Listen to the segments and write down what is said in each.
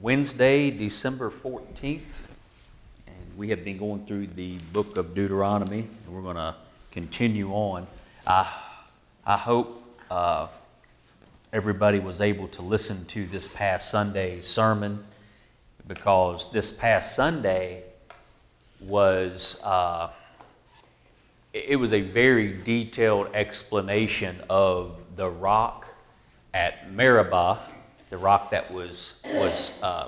Wednesday, December 14th, and we have been going through the book of Deuteronomy, and we're going to continue on. I, I hope uh, everybody was able to listen to this past Sunday's sermon because this past Sunday was. Uh, it was a very detailed explanation of the rock at Meribah, the rock that was, was uh,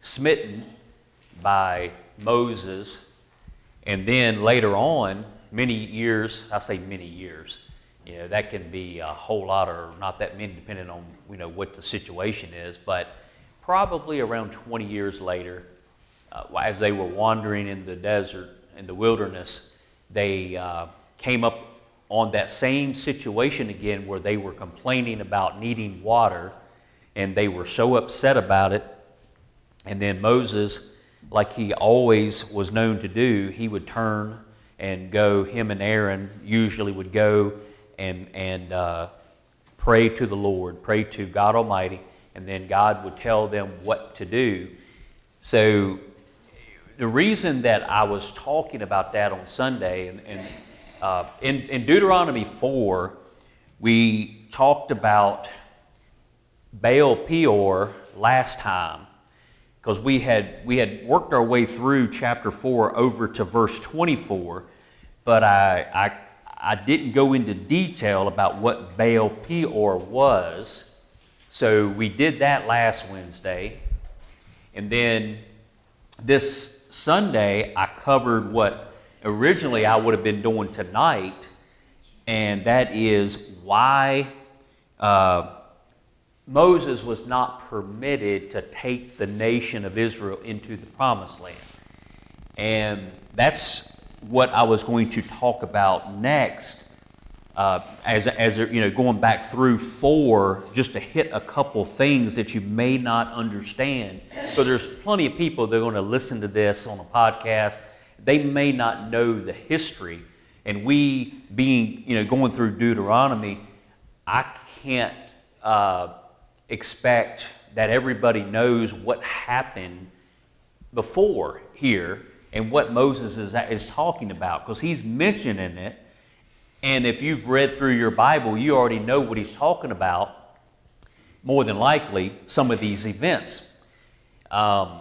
smitten by Moses. And then later on, many years, I say many years, you know, that can be a whole lot or not that many depending on, you know, what the situation is, but probably around 20 years later, uh, as they were wandering in the desert, in the wilderness, they uh, came up on that same situation again where they were complaining about needing water and they were so upset about it. And then Moses, like he always was known to do, he would turn and go, him and Aaron usually would go and, and uh, pray to the Lord, pray to God Almighty, and then God would tell them what to do. So, the reason that I was talking about that on Sunday, and, and uh, in, in Deuteronomy 4, we talked about Baal Peor last time because we had, we had worked our way through chapter 4 over to verse 24, but I, I, I didn't go into detail about what Baal Peor was. So we did that last Wednesday. And then this Sunday, I covered what originally I would have been doing tonight, and that is why uh, Moses was not permitted to take the nation of Israel into the promised land. And that's what I was going to talk about next. Uh, as, as you know, going back through four, just to hit a couple things that you may not understand. So there's plenty of people that are going to listen to this on a podcast they may not know the history. And we, being, you know, going through Deuteronomy, I can't uh, expect that everybody knows what happened before here and what Moses is, is talking about because he's mentioning it. And if you've read through your Bible, you already know what he's talking about, more than likely, some of these events. Um,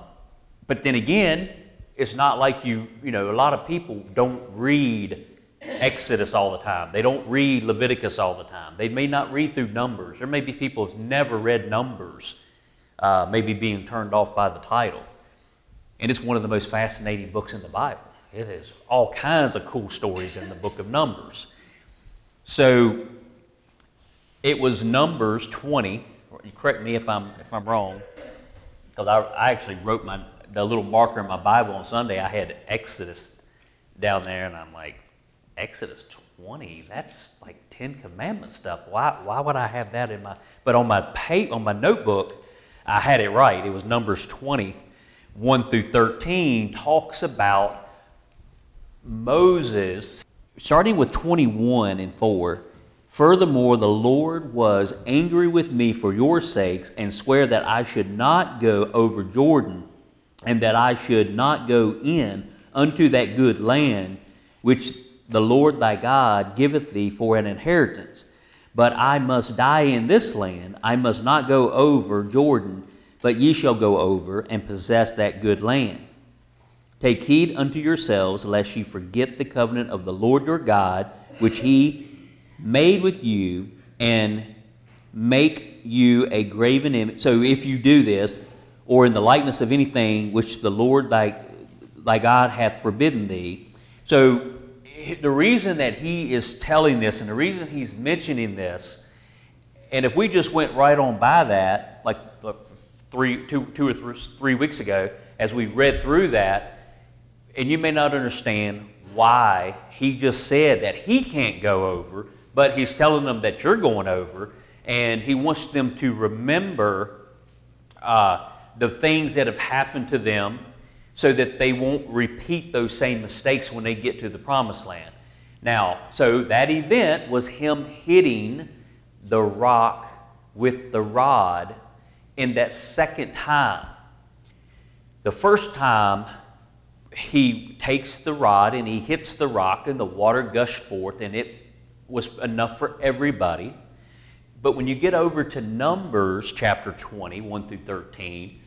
but then again, it's not like you, you know, a lot of people don't read Exodus all the time. They don't read Leviticus all the time. They may not read through Numbers. There may be people who've never read Numbers, uh, maybe being turned off by the title. And it's one of the most fascinating books in the Bible. It has all kinds of cool stories in the book of Numbers. So it was Numbers 20. You correct me if I'm, if I'm wrong, because I, I actually wrote my the little marker in my Bible on Sunday, I had Exodus down there, and I'm like, Exodus 20, that's like Ten Commandment stuff. Why, why would I have that in my? But on my pay, on my notebook, I had it right. It was Numbers 20, 1 through 13, talks about Moses, starting with 21 and 4. Furthermore, the Lord was angry with me for your sakes and swear that I should not go over Jordan and that I should not go in unto that good land which the Lord thy God giveth thee for an inheritance. But I must die in this land. I must not go over Jordan, but ye shall go over and possess that good land. Take heed unto yourselves, lest ye forget the covenant of the Lord your God, which he made with you, and make you a graven image. So if you do this, or in the likeness of anything which the Lord thy, thy God hath forbidden thee. So, the reason that he is telling this and the reason he's mentioning this, and if we just went right on by that, like three, two, two or three, weeks ago, as we read through that, and you may not understand why he just said that he can't go over, but he's telling them that you're going over, and he wants them to remember uh, the things that have happened to them so that they won't repeat those same mistakes when they get to the promised land. Now, so that event was him hitting the rock with the rod in that second time. The first time he takes the rod and he hits the rock, and the water gushed forth, and it was enough for everybody. But when you get over to Numbers chapter 20, 1 through 13,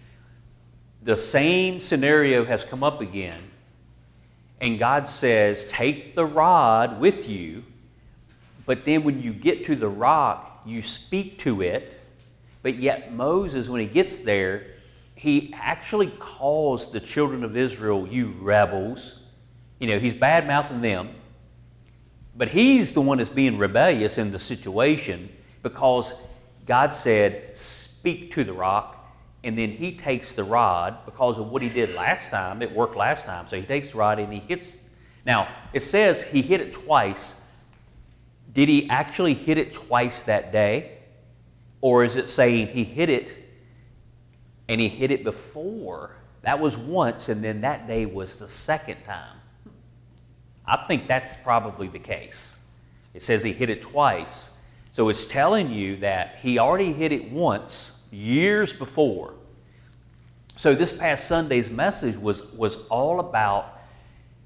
the same scenario has come up again. And God says, Take the rod with you, but then when you get to the rock, you speak to it. But yet, Moses, when he gets there, he actually calls the children of Israel, you rebels. You know, he's bad mouthing them. But he's the one that's being rebellious in the situation because God said, Speak to the rock. And then he takes the rod because of what he did last time. It worked last time. So he takes the rod and he hits. Now, it says he hit it twice. Did he actually hit it twice that day? Or is it saying he hit it and he hit it before? That was once, and then that day was the second time. I think that's probably the case. It says he hit it twice. So it's telling you that he already hit it once years before. So this past Sunday's message was, was all about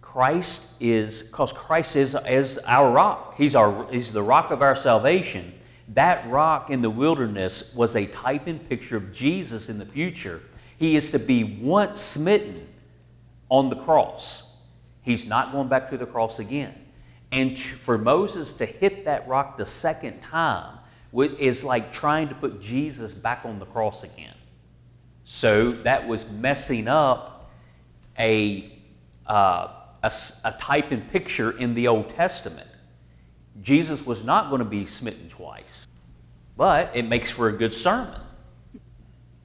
Christ is, because Christ is, is our rock. He's, our, he's the rock of our salvation. That rock in the wilderness was a type and picture of Jesus in the future. He is to be once smitten on the cross. He's not going back to the cross again. And for Moses to hit that rock the second time is like trying to put Jesus back on the cross again. So that was messing up a, uh, a, a type and picture in the Old Testament. Jesus was not going to be smitten twice, but it makes for a good sermon,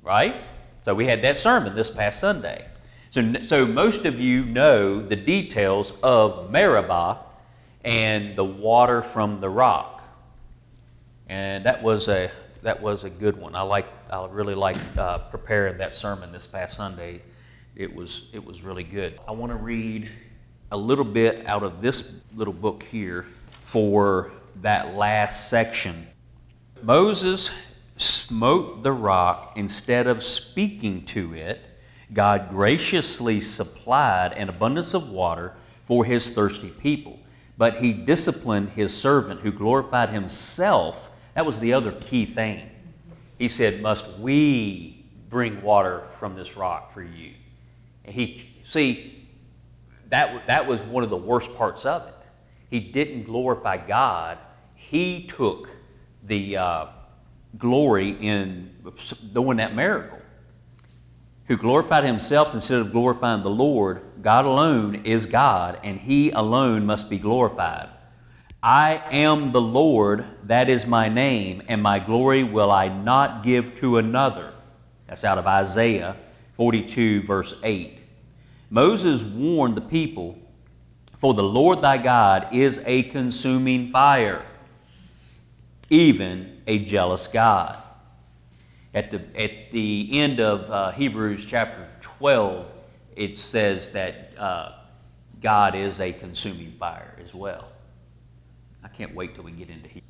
right? So we had that sermon this past Sunday. So, so most of you know the details of Meribah and the water from the rock and that was a that was a good one. I like I really liked uh, preparing that sermon this past Sunday. It was it was really good. I want to read a little bit out of this little book here for that last section. Moses smote the rock instead of speaking to it. God graciously supplied an abundance of water for his thirsty people, but he disciplined his servant who glorified himself that was the other key thing. He said, Must we bring water from this rock for you? And he, see, that, that was one of the worst parts of it. He didn't glorify God, he took the uh, glory in doing that miracle. Who glorified himself instead of glorifying the Lord, God alone is God, and he alone must be glorified. I am the Lord, that is my name, and my glory will I not give to another. That's out of Isaiah 42, verse 8. Moses warned the people, For the Lord thy God is a consuming fire, even a jealous God. At the, at the end of uh, Hebrews chapter 12, it says that uh, God is a consuming fire as well. I can't wait till we get into here.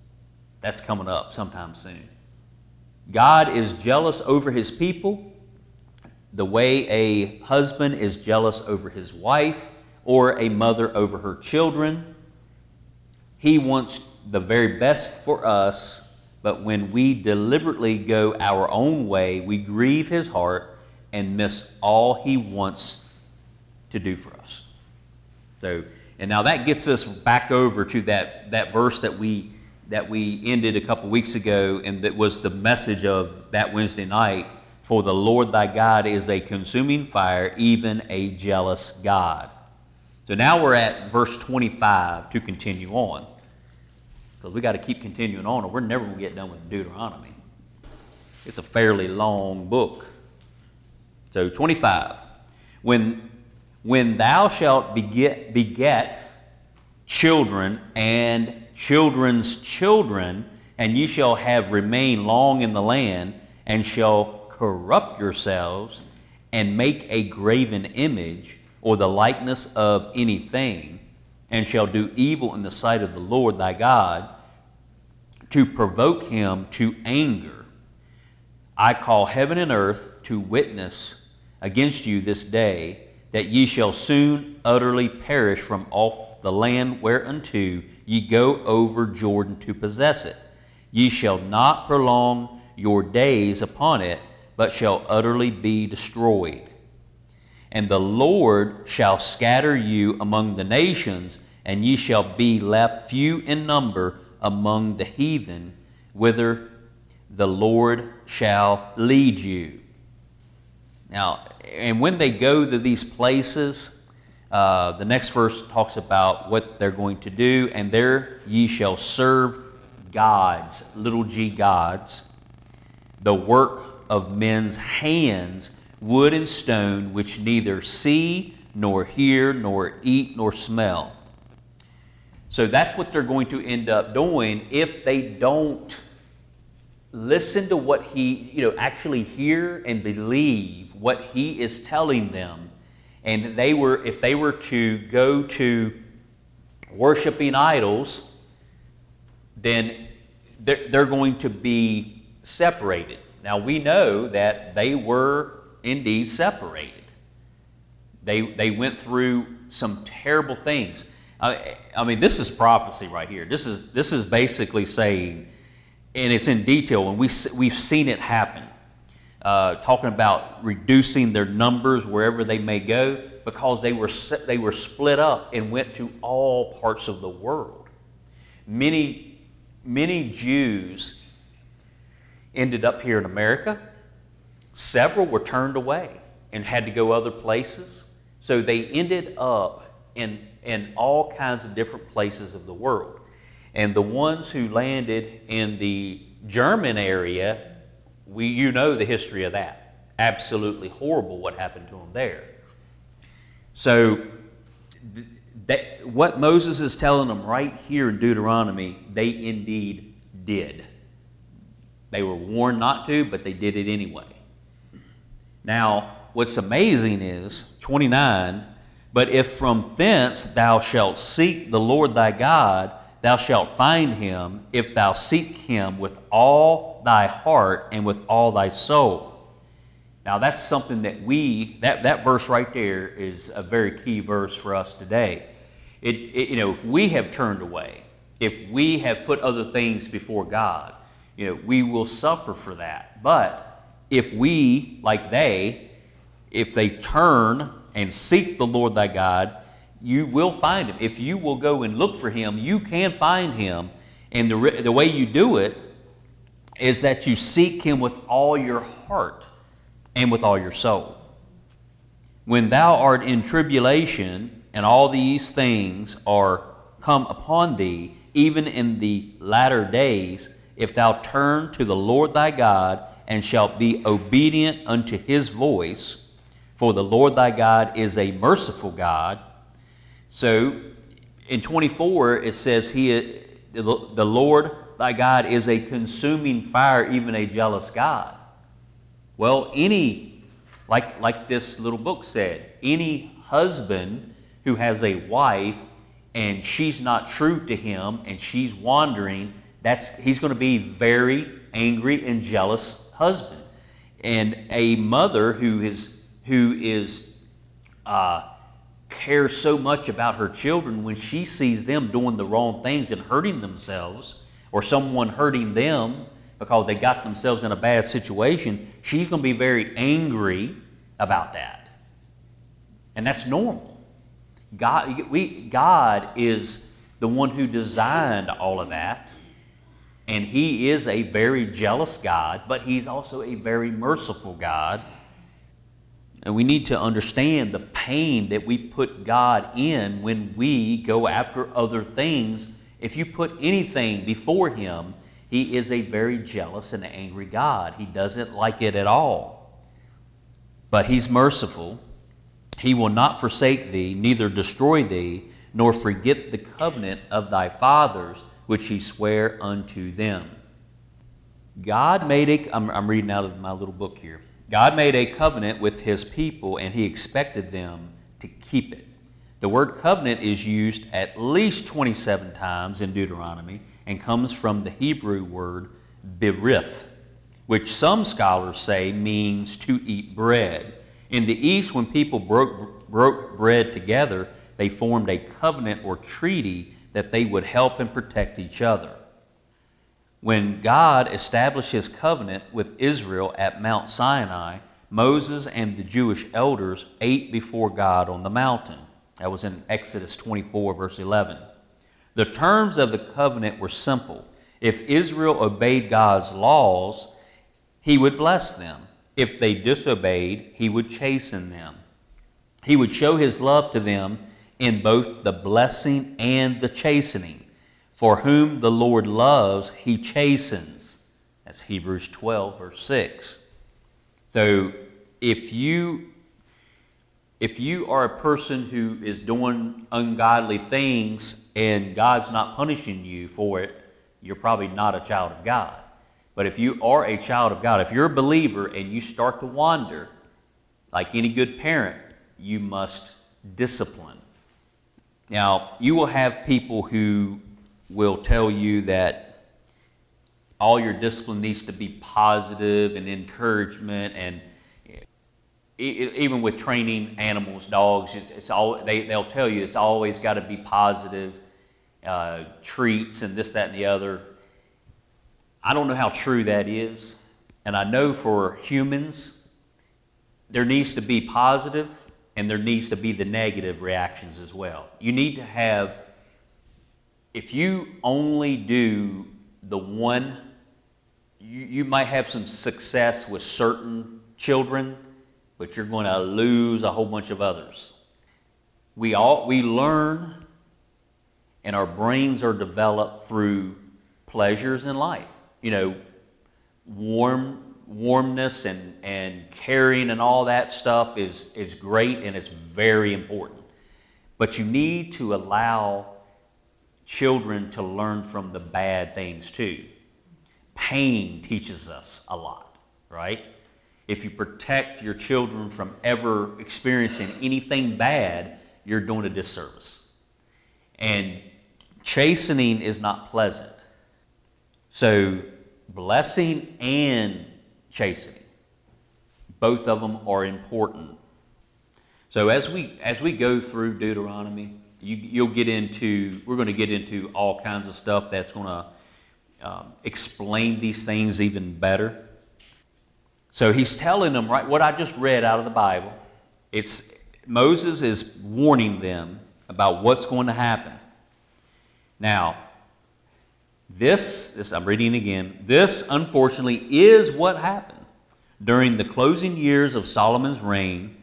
That's coming up sometime soon. God is jealous over his people the way a husband is jealous over his wife or a mother over her children. He wants the very best for us, but when we deliberately go our own way, we grieve his heart and miss all he wants to do for us. So, and now that gets us back over to that, that verse that we, that we ended a couple weeks ago, and that was the message of that Wednesday night. For the Lord thy God is a consuming fire, even a jealous God. So now we're at verse 25 to continue on. Because we got to keep continuing on, or we're never going to get done with Deuteronomy. It's a fairly long book. So 25. When when thou shalt beget, beget children and children's children, and ye shall have remained long in the land, and shall corrupt yourselves, and make a graven image, or the likeness of anything, and shall do evil in the sight of the Lord thy God, to provoke him to anger. I call heaven and earth to witness against you this day, that ye shall soon utterly perish from off the land whereunto ye go over Jordan to possess it. Ye shall not prolong your days upon it, but shall utterly be destroyed. And the Lord shall scatter you among the nations, and ye shall be left few in number among the heathen, whither the Lord shall lead you. Now, and when they go to these places, uh, the next verse talks about what they're going to do, and there ye shall serve gods, little g gods, the work of men's hands, wood and stone, which neither see, nor hear, nor eat, nor smell. So that's what they're going to end up doing if they don't listen to what he, you know, actually hear and believe what he is telling them. And they were, if they were to go to worshiping idols, then they're, they're going to be separated. Now we know that they were indeed separated. They, they went through some terrible things. I, I mean, this is prophecy right here. This is, this is basically saying and it's in detail, and we, we've seen it happen. Uh, talking about reducing their numbers wherever they may go because they were, they were split up and went to all parts of the world. Many, many Jews ended up here in America. Several were turned away and had to go other places. So they ended up in, in all kinds of different places of the world. And the ones who landed in the German area, we, you know the history of that. Absolutely horrible what happened to them there. So, that, what Moses is telling them right here in Deuteronomy, they indeed did. They were warned not to, but they did it anyway. Now, what's amazing is 29 But if from thence thou shalt seek the Lord thy God, thou shalt find him if thou seek him with all thy heart and with all thy soul. Now, that's something that we, that, that verse right there is a very key verse for us today. It, it, you know, if we have turned away, if we have put other things before God, you know, we will suffer for that. But if we, like they, if they turn and seek the Lord thy God, you will find him. If you will go and look for him, you can find him. And the, the way you do it is that you seek him with all your heart and with all your soul. When thou art in tribulation, and all these things are come upon thee, even in the latter days, if thou turn to the Lord thy God, and shalt be obedient unto his voice, for the Lord thy God is a merciful God so in 24, it says, he, The Lord thy God is a consuming fire, even a jealous God. Well, any, like, like this little book said, any husband who has a wife and she's not true to him and she's wandering, that's, he's going to be very angry and jealous husband. And a mother who is, who is uh, cares so much about her children when she sees them doing the wrong things and hurting themselves or someone hurting them because they got themselves in a bad situation, she's going to be very angry about that. And that's normal. God, we, God is the one who designed all of that. And He is a very jealous God, but He's also a very merciful God. And we need to understand the pain that we put God in when we go after other things. If you put anything before Him, He is a very jealous and angry God. He doesn't like it at all. But He's merciful. He will not forsake thee, neither destroy thee, nor forget the covenant of thy fathers, which He sware unto them. God made a, I'm, I'm reading out of my little book here. God made a covenant with his people and he expected them to keep it. The word covenant is used at least 27 times in Deuteronomy and comes from the Hebrew word birith, which some scholars say means to eat bread. In the East, when people broke, broke bread together, they formed a covenant or treaty that they would help and protect each other. When God established his covenant with Israel at Mount Sinai, Moses and the Jewish elders ate before God on the mountain. That was in Exodus 24, verse 11. The terms of the covenant were simple. If Israel obeyed God's laws, he would bless them. If they disobeyed, he would chasten them. He would show his love to them in both the blessing and the chastening. For whom the Lord loves, he chastens. That's Hebrews 12, verse 6. So if you if you are a person who is doing ungodly things and God's not punishing you for it, you're probably not a child of God. But if you are a child of God, if you're a believer and you start to wander, like any good parent, you must discipline. Now, you will have people who will tell you that all your discipline needs to be positive and encouragement and even with training animals, dogs, it's, it's all, they, they'll tell you it's always got to be positive, uh, treats and this, that, and the other. I don't know how true that is. And I know for humans, there needs to be positive and there needs to be the negative reactions as well. You need to have, if you only do the one, you, you might have some success with certain children but you're going to lose a whole bunch of others. We, all, we learn and our brains are developed through pleasures in life. You know, warm, warmness and, and caring and all that stuff is, is great and it's very important. But you need to allow children to learn from the bad things too. Pain teaches us a lot, right? If you protect your children from ever experiencing anything bad, you're doing a disservice. And chastening is not pleasant. So, blessing and chastening, both of them are important. So, as we, as we go through Deuteronomy, you, you'll get into, we're going to get into all kinds of stuff that's going to um, explain these things even better. So he's telling them, right, what I just read out of the Bible. It's Moses is warning them about what's going to happen. Now, this, this I'm reading again, this unfortunately is what happened during the closing years of Solomon's reign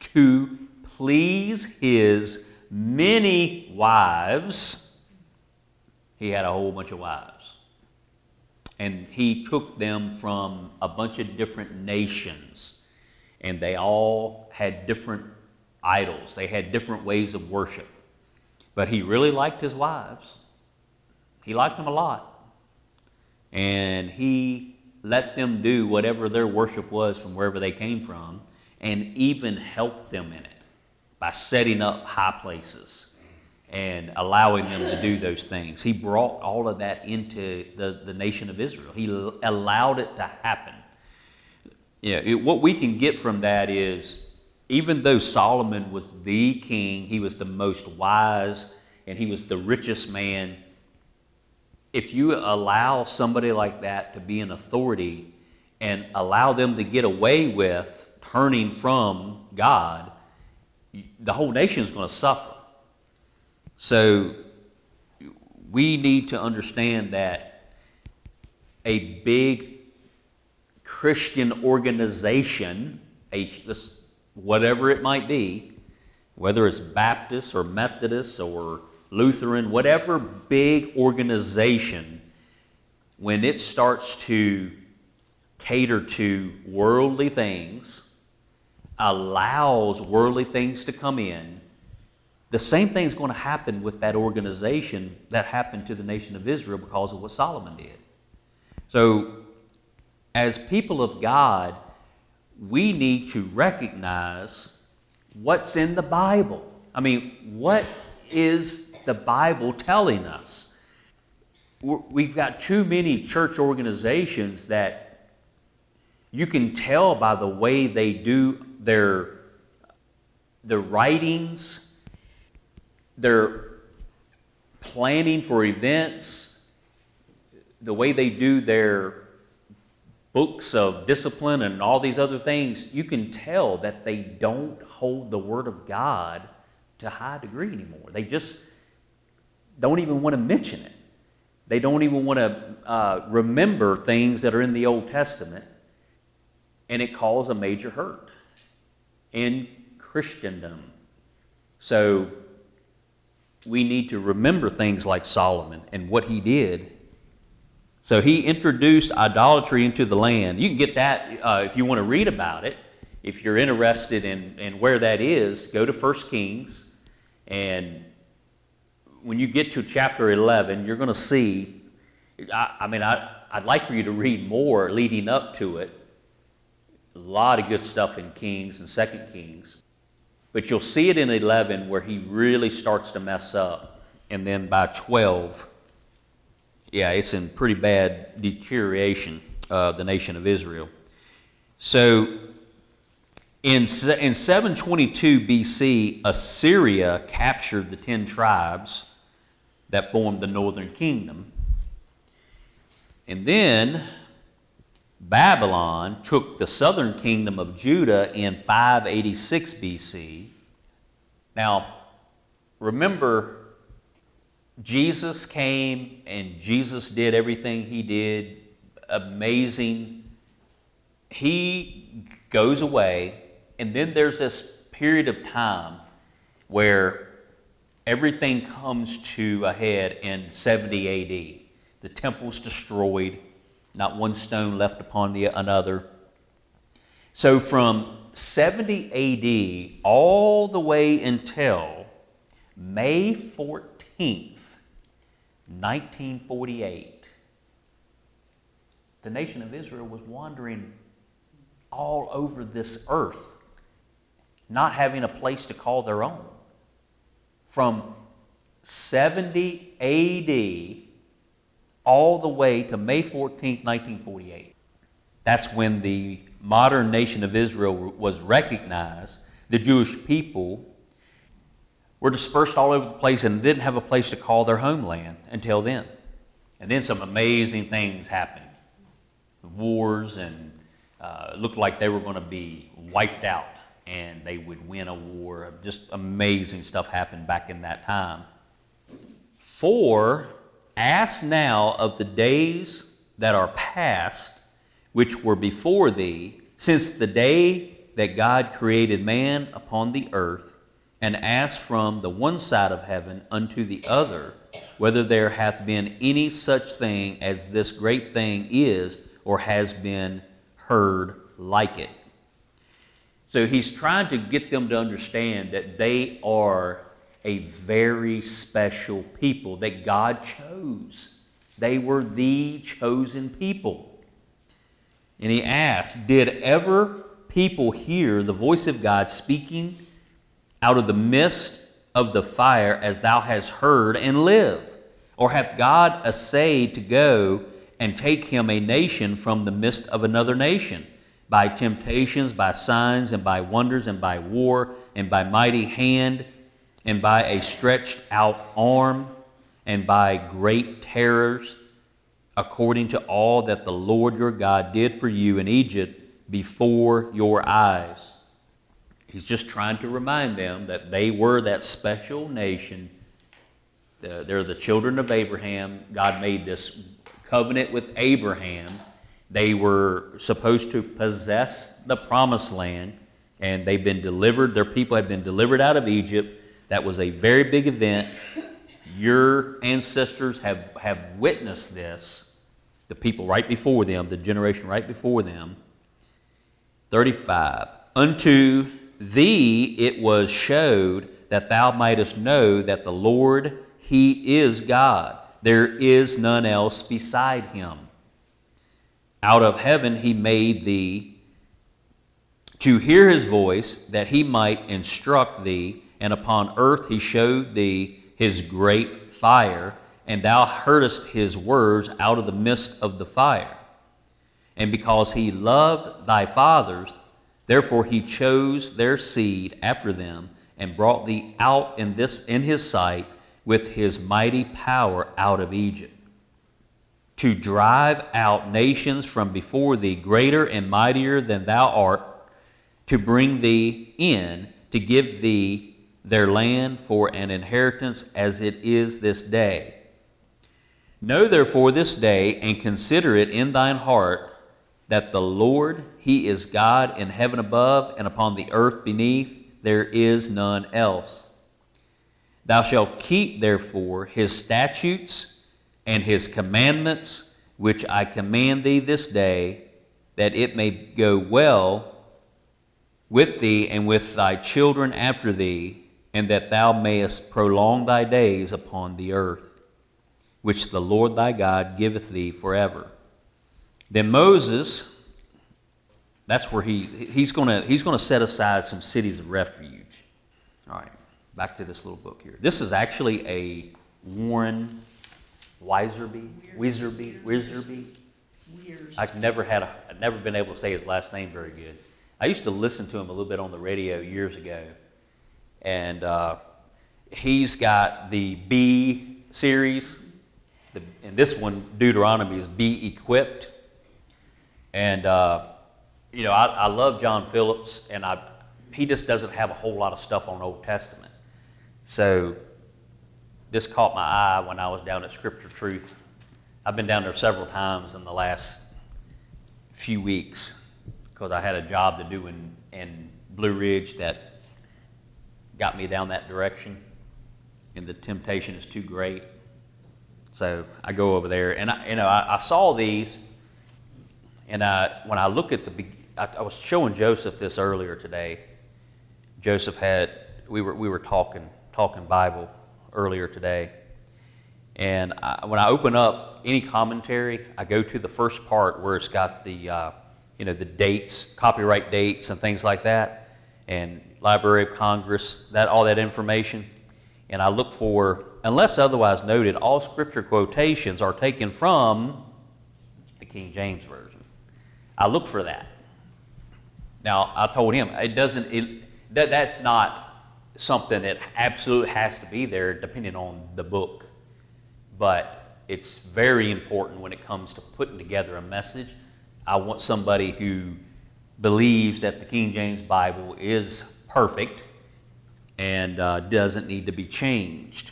to please his many wives. He had a whole bunch of wives and he took them from a bunch of different nations, and they all had different idols. They had different ways of worship. But he really liked his wives. He liked them a lot. And he let them do whatever their worship was from wherever they came from, and even helped them in it by setting up high places and allowing them to do those things. He brought all of that into the, the nation of Israel. He allowed it to happen. Yeah, it, what we can get from that is even though Solomon was the king, he was the most wise, and he was the richest man. If you allow somebody like that to be an authority and allow them to get away with turning from God, the whole nation is going to suffer. So we need to understand that a big Christian organization, a, whatever it might be, whether it's Baptist or Methodist or Lutheran, whatever big organization, when it starts to cater to worldly things, allows worldly things to come in, the same thing is going to happen with that organization that happened to the nation of Israel because of what Solomon did. So, as people of God, we need to recognize what's in the Bible. I mean, what is the Bible telling us? We've got too many church organizations that you can tell by the way they do their, their writings, their planning for events, the way they do their books of discipline and all these other things, you can tell that they don't hold the Word of God to a high degree anymore. They just don't even want to mention it. They don't even want to uh, remember things that are in the Old Testament, and it caused a major hurt in Christendom. So we need to remember things like Solomon and what he did. So he introduced idolatry into the land. You can get that uh, if you want to read about it. If you're interested in, in where that is, go to 1 Kings. And when you get to chapter 11, you're going to see. I, I mean, I, I'd like for you to read more leading up to it. A lot of good stuff in Kings and Second Kings. But you'll see it in 11 where he really starts to mess up. And then by 12, yeah, it's in pretty bad deterioration of the nation of Israel. So in, in 722 BC, Assyria captured the 10 tribes that formed the northern kingdom. And then Babylon took the southern kingdom of Judah in 586 BC. Now, remember, Jesus came and Jesus did everything he did, amazing. He goes away, and then there's this period of time where everything comes to a head in 70 AD. The temple's destroyed not one stone left upon the another. So from 70 AD all the way until May 14th, 1948, the nation of Israel was wandering all over this earth, not having a place to call their own. From 70 AD all the way to May 14, 1948. That's when the modern nation of Israel was recognized. The Jewish people were dispersed all over the place and didn't have a place to call their homeland until then. And then some amazing things happened wars, and uh, looked like they were going to be wiped out and they would win a war. Just amazing stuff happened back in that time. For Ask now of the days that are past, which were before thee, since the day that God created man upon the earth, and ask from the one side of heaven unto the other, whether there hath been any such thing as this great thing is, or has been heard like it. So he's trying to get them to understand that they are a very special people that God chose. They were the chosen people. And he asked, Did ever people hear the voice of God speaking out of the midst of the fire as thou hast heard and live? Or hath God essayed to go and take him a nation from the midst of another nation? By temptations, by signs, and by wonders, and by war, and by mighty hand, and by a stretched out arm, and by great terrors, according to all that the Lord your God did for you in Egypt before your eyes. He's just trying to remind them that they were that special nation. They're the children of Abraham. God made this covenant with Abraham. They were supposed to possess the promised land, and they've been delivered. Their people had been delivered out of Egypt that was a very big event. Your ancestors have, have witnessed this, the people right before them, the generation right before them. 35. Unto thee it was showed that thou mightest know that the Lord, He is God. There is none else beside Him. Out of heaven He made thee to hear His voice, that He might instruct thee and upon earth he showed thee his great fire, and thou heardest his words out of the midst of the fire. And because he loved thy fathers, Therefore he chose their seed after them and brought thee out in this in his sight with his mighty power out of Egypt to drive out nations from before thee greater and mightier than thou art to bring thee in to give thee their land for an inheritance as it is this day know therefore this day and consider it in thine heart that the Lord, He is God in heaven above and upon the earth beneath, there is none else. Thou shalt keep, therefore, His statutes and His commandments, which I command thee this day, that it may go well with thee and with thy children after thee, and that thou mayest prolong thy days upon the earth, which the Lord thy God giveth thee forever. Then Moses, that's where he, he's going to he's gonna set aside some cities of refuge. All right, back to this little book here. This is actually a Warren Weiserby, Weiserby, Weiserby. I've never had a, I've never been able to say his last name very good. I used to listen to him a little bit on the radio years ago, and uh, he's got the Be series, the, and this one Deuteronomy is Be Equipped. And, uh, you know, I, I love John Phillips, and I, he just doesn't have a whole lot of stuff on Old Testament. So this caught my eye when I was down at Scripture Truth. I've been down there several times in the last few weeks because I had a job to do in, in Blue Ridge that got me down that direction, and the temptation is too great. So I go over there, and I, you know, I, I saw these and I, when I look at the, I, I was showing Joseph this earlier today. Joseph had, we were, we were talking, talking Bible earlier today. And I, when I open up any commentary, I go to the first part where it's got the, uh, you know, the dates, copyright dates, and things like that, and Library of Congress, that all that information. And I look for, unless otherwise noted, all scripture quotations are taken from the King James Version. I look for that. Now, I told him it doesn't. It, that, that's not something that absolutely has to be there, depending on the book. But it's very important when it comes to putting together a message. I want somebody who believes that the King James Bible is perfect and uh, doesn't need to be changed.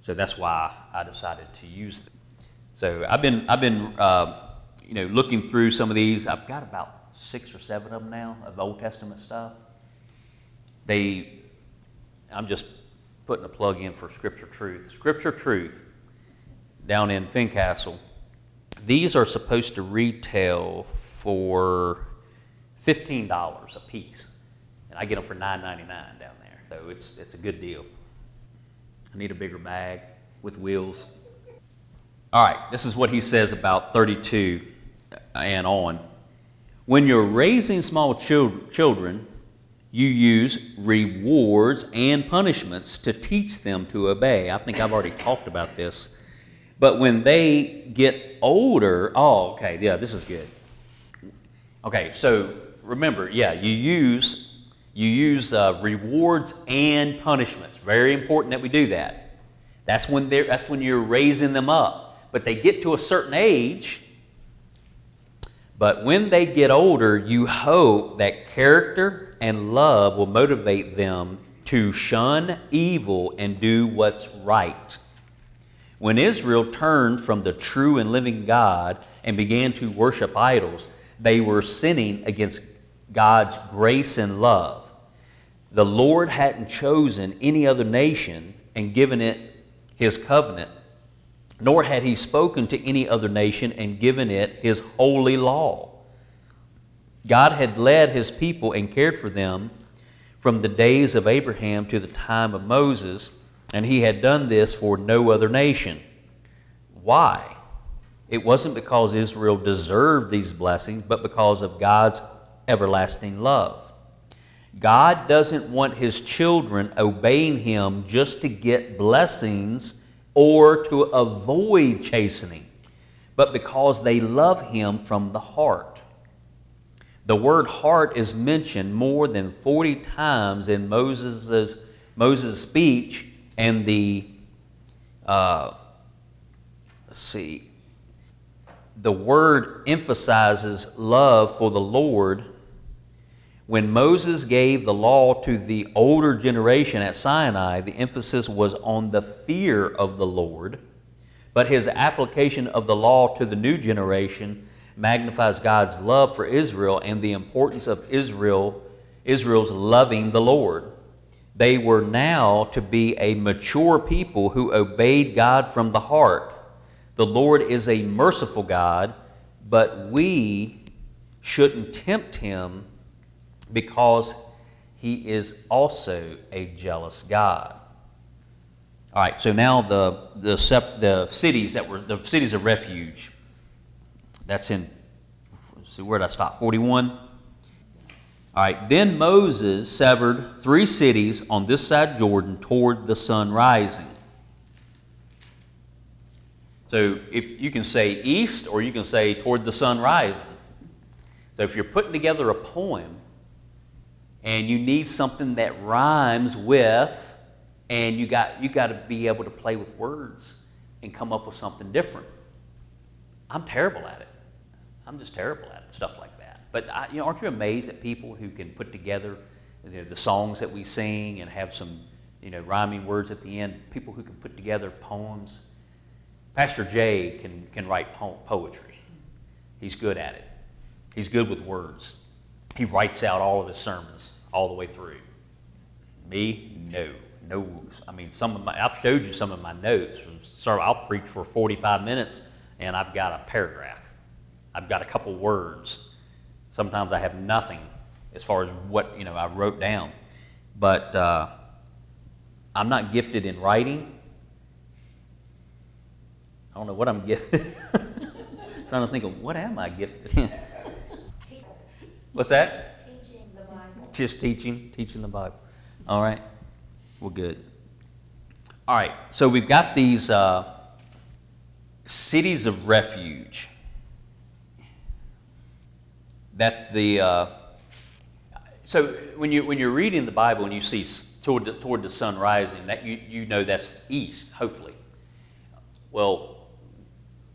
So that's why I decided to use them. So I've been I've been uh, you know, looking through some of these, I've got about six or seven of them now of Old Testament stuff. They, I'm just putting a plug in for Scripture Truth. Scripture Truth down in Fincastle, these are supposed to retail for $15 a piece. And I get them for $9.99 down there. So it's, it's a good deal. I need a bigger bag with wheels. All right, this is what he says about 32 and on. When you're raising small children, you use rewards and punishments to teach them to obey. I think I've already talked about this. But when they get older, oh, okay, yeah, this is good. Okay, so remember, yeah, you use you use uh, rewards and punishments. Very important that we do that. That's when they're that's when you're raising them up. But they get to a certain age, but when they get older, you hope that character and love will motivate them to shun evil and do what's right. When Israel turned from the true and living God and began to worship idols, they were sinning against God's grace and love. The Lord hadn't chosen any other nation and given it his covenant nor had he spoken to any other nation and given it his holy law. God had led his people and cared for them from the days of Abraham to the time of Moses, and he had done this for no other nation. Why? It wasn't because Israel deserved these blessings, but because of God's everlasting love. God doesn't want his children obeying him just to get blessings or to avoid chastening, but because they love him from the heart. The word heart is mentioned more than 40 times in Moses' Moses' speech and the, uh, let's see, the word emphasizes love for the Lord. When Moses gave the law to the older generation at Sinai, the emphasis was on the fear of the Lord, but his application of the law to the new generation magnifies God's love for Israel and the importance of Israel Israel's loving the Lord. They were now to be a mature people who obeyed God from the heart. The Lord is a merciful God, but we shouldn't tempt him because he is also a jealous God. All right, so now the, the, the cities that were the cities of refuge. That's in, see, where did I stop? 41? All right, then Moses severed three cities on this side Jordan toward the sun rising. So if you can say east or you can say toward the sun rising. So if you're putting together a poem and you need something that rhymes with, and you got you got to be able to play with words and come up with something different. I'm terrible at it. I'm just terrible at it, stuff like that. But I, you know, aren't you amazed at people who can put together you know, the songs that we sing and have some you know rhyming words at the end? People who can put together poems. Pastor Jay can can write po- poetry. He's good at it. He's good with words. He writes out all of his sermons all the way through. Me, no, no. I mean, some of my I've showed you some of my notes. So I'll preach for 45 minutes and I've got a paragraph. I've got a couple words. Sometimes I have nothing as far as what you know I wrote down. But uh, I'm not gifted in writing. I don't know what I'm gifted. trying to think of what am I gifted. What's that? Teaching the Bible. Just teaching, teaching the Bible. All right. Well, good. All right. So we've got these uh, cities of refuge that the uh, so when you when you're reading the Bible and you see toward the, toward the sun rising, that you you know that's east. Hopefully, well,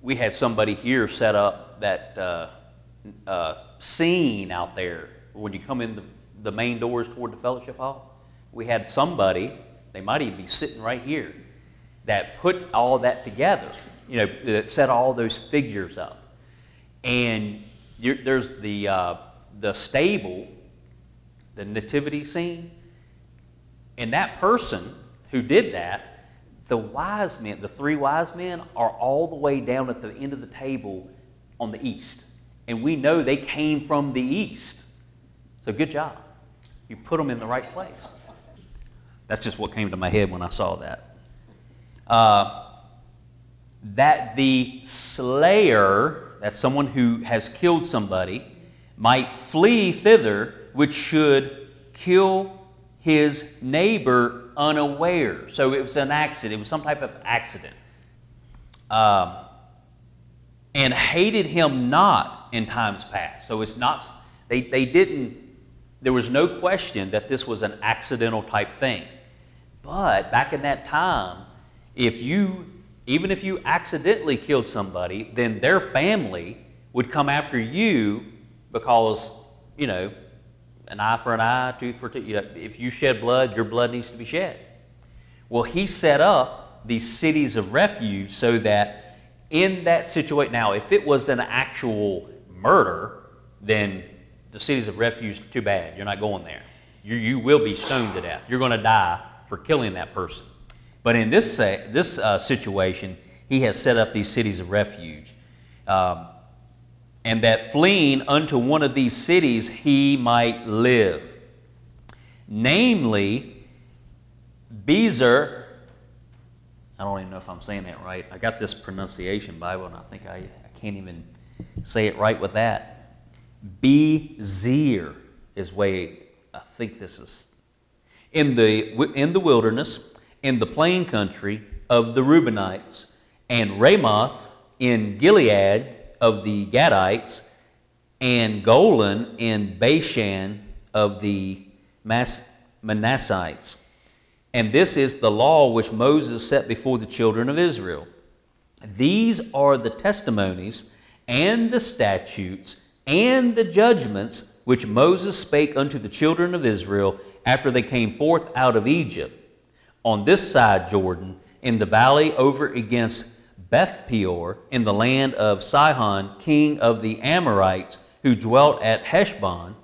we had somebody here set up that uh, uh, scene out there when you come in the, the main doors toward the fellowship hall. We had somebody, they might even be sitting right here, that put all that together. You know, that set all those figures up, and there's the, uh, the stable, the nativity scene, and that person who did that, the wise men, the three wise men, are all the way down at the end of the table on the east. And we know they came from the east. So good job. You put them in the right place. That's just what came to my head when I saw that. Uh, that the slayer that someone who has killed somebody might flee thither, which should kill his neighbor unaware. So it was an accident, it was some type of accident. Um, and hated him not in times past. So it's not, they, they didn't, there was no question that this was an accidental type thing. But back in that time, if you even if you accidentally killed somebody, then their family would come after you because, you know, an eye for an eye, tooth for tooth. You know, if you shed blood, your blood needs to be shed. Well, he set up these cities of refuge so that in that situation, now, if it was an actual murder, then the cities of refuge, too bad. You're not going there. You, you will be stoned to death. You're going to die for killing that person. But in this, this uh, situation, he has set up these cities of refuge. Um, and that fleeing unto one of these cities he might live. Namely, Bezer, I don't even know if I'm saying that right. I got this pronunciation Bible, and I think I, I can't even say it right with that. Bezer is way I think this is. In the, in the wilderness, in the plain country of the Reubenites, and Ramoth in Gilead of the Gadites, and Golan in Bashan of the Mas- Manassites. And this is the law which Moses set before the children of Israel. These are the testimonies and the statutes and the judgments which Moses spake unto the children of Israel after they came forth out of Egypt, on this side Jordan, in the valley over against Beth Peor, in the land of Sihon, king of the Amorites, who dwelt at Heshbon,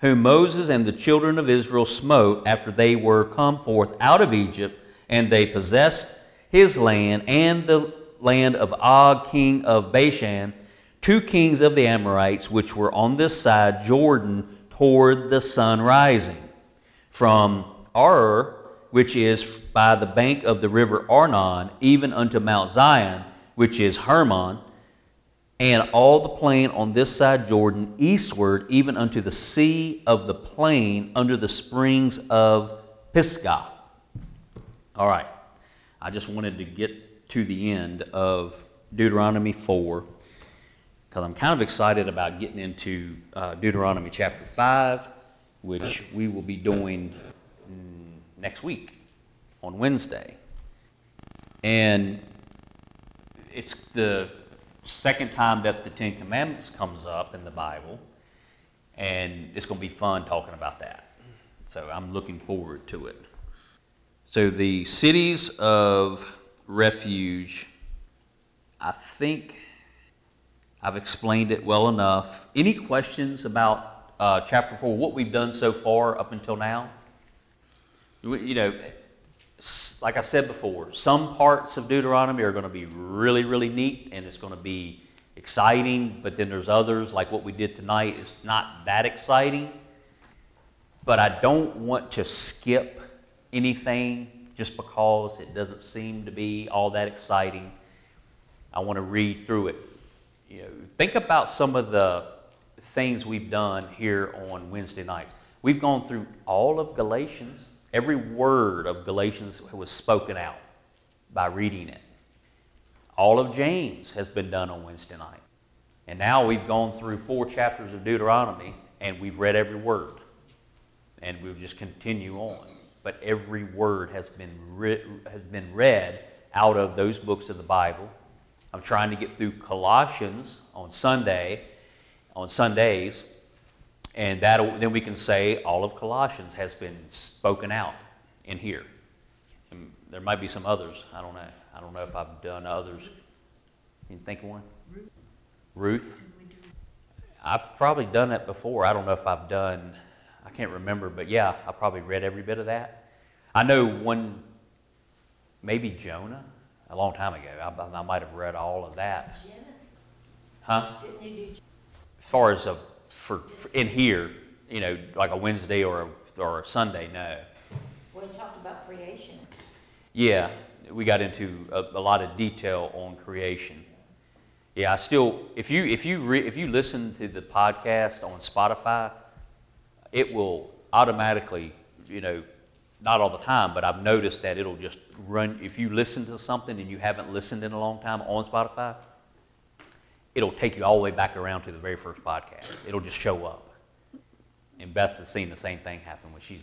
whom Moses and the children of Israel smote after they were come forth out of Egypt, and they possessed his land and the land of Og, king of Bashan, two kings of the Amorites, which were on this side Jordan toward the sun rising. From Ar, which is by the bank of the river Arnon, even unto Mount Zion, which is Hermon, and all the plain on this side Jordan, eastward, even unto the sea of the plain under the springs of Pisgah. All right. I just wanted to get to the end of Deuteronomy 4 because I'm kind of excited about getting into uh, Deuteronomy chapter 5, which we will be doing mm, next week on Wednesday. And it's the second time that the Ten Commandments comes up in the Bible, and it's going to be fun talking about that. So I'm looking forward to it. So the cities of refuge, I think I've explained it well enough. Any questions about uh, chapter four? What we've done so far up until now? You know, like I said before, some parts of Deuteronomy are going to be really, really neat and it's going to be exciting, but then there's others, like what we did tonight, is not that exciting. But I don't want to skip anything just because it doesn't seem to be all that exciting. I want to read through it. You know, think about some of the things we've done here on Wednesday nights. We've gone through all of Galatians Every word of Galatians was spoken out by reading it. All of James has been done on Wednesday night. And now we've gone through four chapters of Deuteronomy and we've read every word. And we'll just continue on. But every word has been, re- has been read out of those books of the Bible. I'm trying to get through Colossians on Sunday, on Sundays, and that then we can say all of Colossians has been spoken out in here. And there might be some others. I don't know. I don't know if I've done others. Can you think of one? Ruth. Ruth. I've probably done that before. I don't know if I've done, I can't remember, but yeah, I probably read every bit of that. I know one, maybe Jonah, a long time ago. I, I might have read all of that. Genesis. Huh? As far as a for, for in here, you know, like a Wednesday or a, or a Sunday. No. Well, you talked about creation. Yeah, we got into a, a lot of detail on creation. Yeah, I still, if you if you re, if you listen to the podcast on Spotify, it will automatically, you know, not all the time, but I've noticed that it'll just run. If you listen to something and you haven't listened in a long time on Spotify, it'll take you all the way back around to the very first podcast. It'll just show up. And Beth has seen the same thing happen when she's.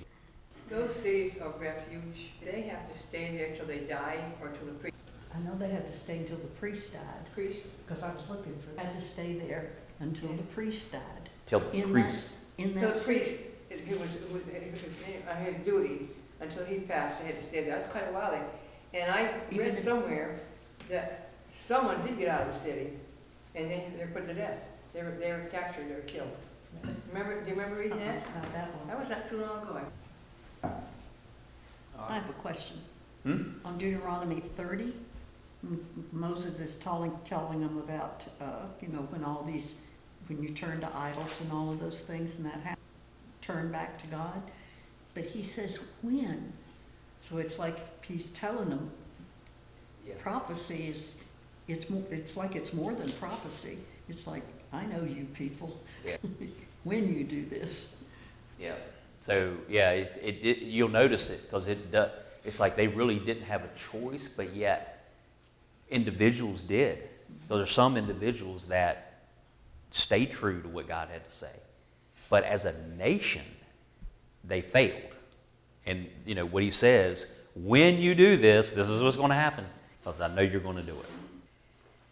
Those cities of refuge, they have to stay there till they die or till the priest. I know they had to stay until the priest died, Priest, because I was looking for, had to stay there until the priest died. Till the In priest. that, in till that the priest, it it was, it was his, uh, his duty until he passed, they had to stay there. That's quite a while there. And I Even read somewhere that someone did get out of the city and they, they're put to death. They were, they were captured, they were killed. Remember, do you remember reading that? Not that one. That was not too long ago. I have a question. Hmm? On Deuteronomy thirty, M- Moses is telling, telling them about, uh, you know, when all these, when you turn to idols and all of those things and that happens, turn back to God. But he says when. So it's like he's telling them Yeah. prophecy is, it's more, it's like it's more than prophecy. It's like, I know you people. Yeah. When you do this. Yeah. So yeah, it, it, it you'll notice it because it does. It's like they really didn't have a choice, but yet individuals did. So there's some individuals that stay true to what God had to say. But as a nation, they failed. And, you know, what he says, when you do this, this is what's going to happen, because I know you're going to do it.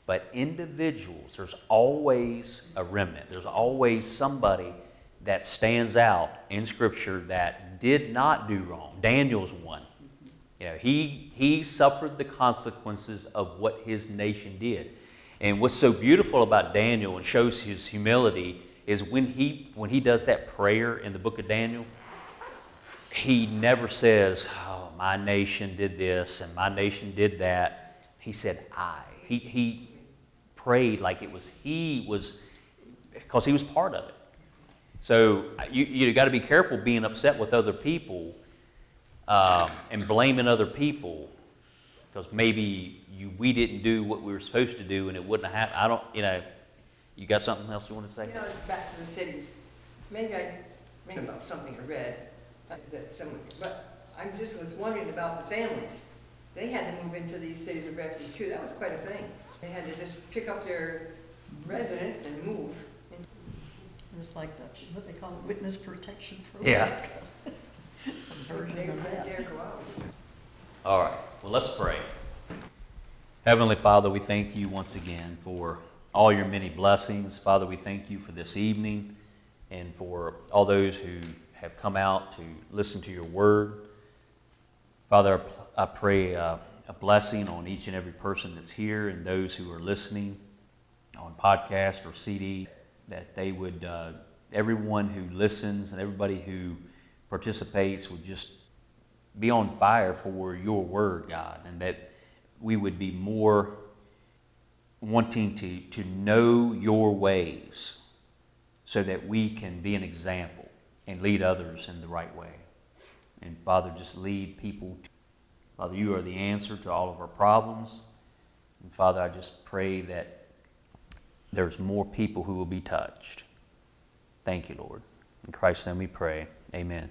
But individuals, there's always a remnant. There's always somebody that stands out in Scripture that did not do wrong. Daniel's one. You know, he, he suffered the consequences of what his nation did. And what's so beautiful about Daniel and shows his humility is when he, when he does that prayer in the book of Daniel, he never says, Oh, my nation did this and my nation did that. He said, I. He, he prayed like it was he was, because he was part of it. So you, you got to be careful being upset with other people um, and blaming other people because maybe you, we didn't do what we were supposed to do and it wouldn't have happened. I don't, you know, you got something else you want to say? You know, back to the cities. Maybe I, maybe about something I read, uh, that some, but I just was wondering about the families. They had to move into these cities of refuge too, that was quite a thing. They had to just pick up their residence and move. It was like the, what they call it, witness protection Yeah. program. Version of that. dare go out. All right, well, let's pray. Heavenly Father, we thank you once again for all your many blessings. Father, we thank you for this evening and for all those who have come out to listen to your word. Father, I pray uh, a blessing on each and every person that's here and those who are listening on podcast or CD, that they would, uh, everyone who listens and everybody who participates would just be on fire for your word, God, and that we would be more wanting to, to know your ways so that we can be an example and lead others in the right way. And Father, just lead people. Father, you are the answer to all of our problems. And Father, I just pray that there's more people who will be touched. Thank you, Lord. In Christ's name we pray. Amen.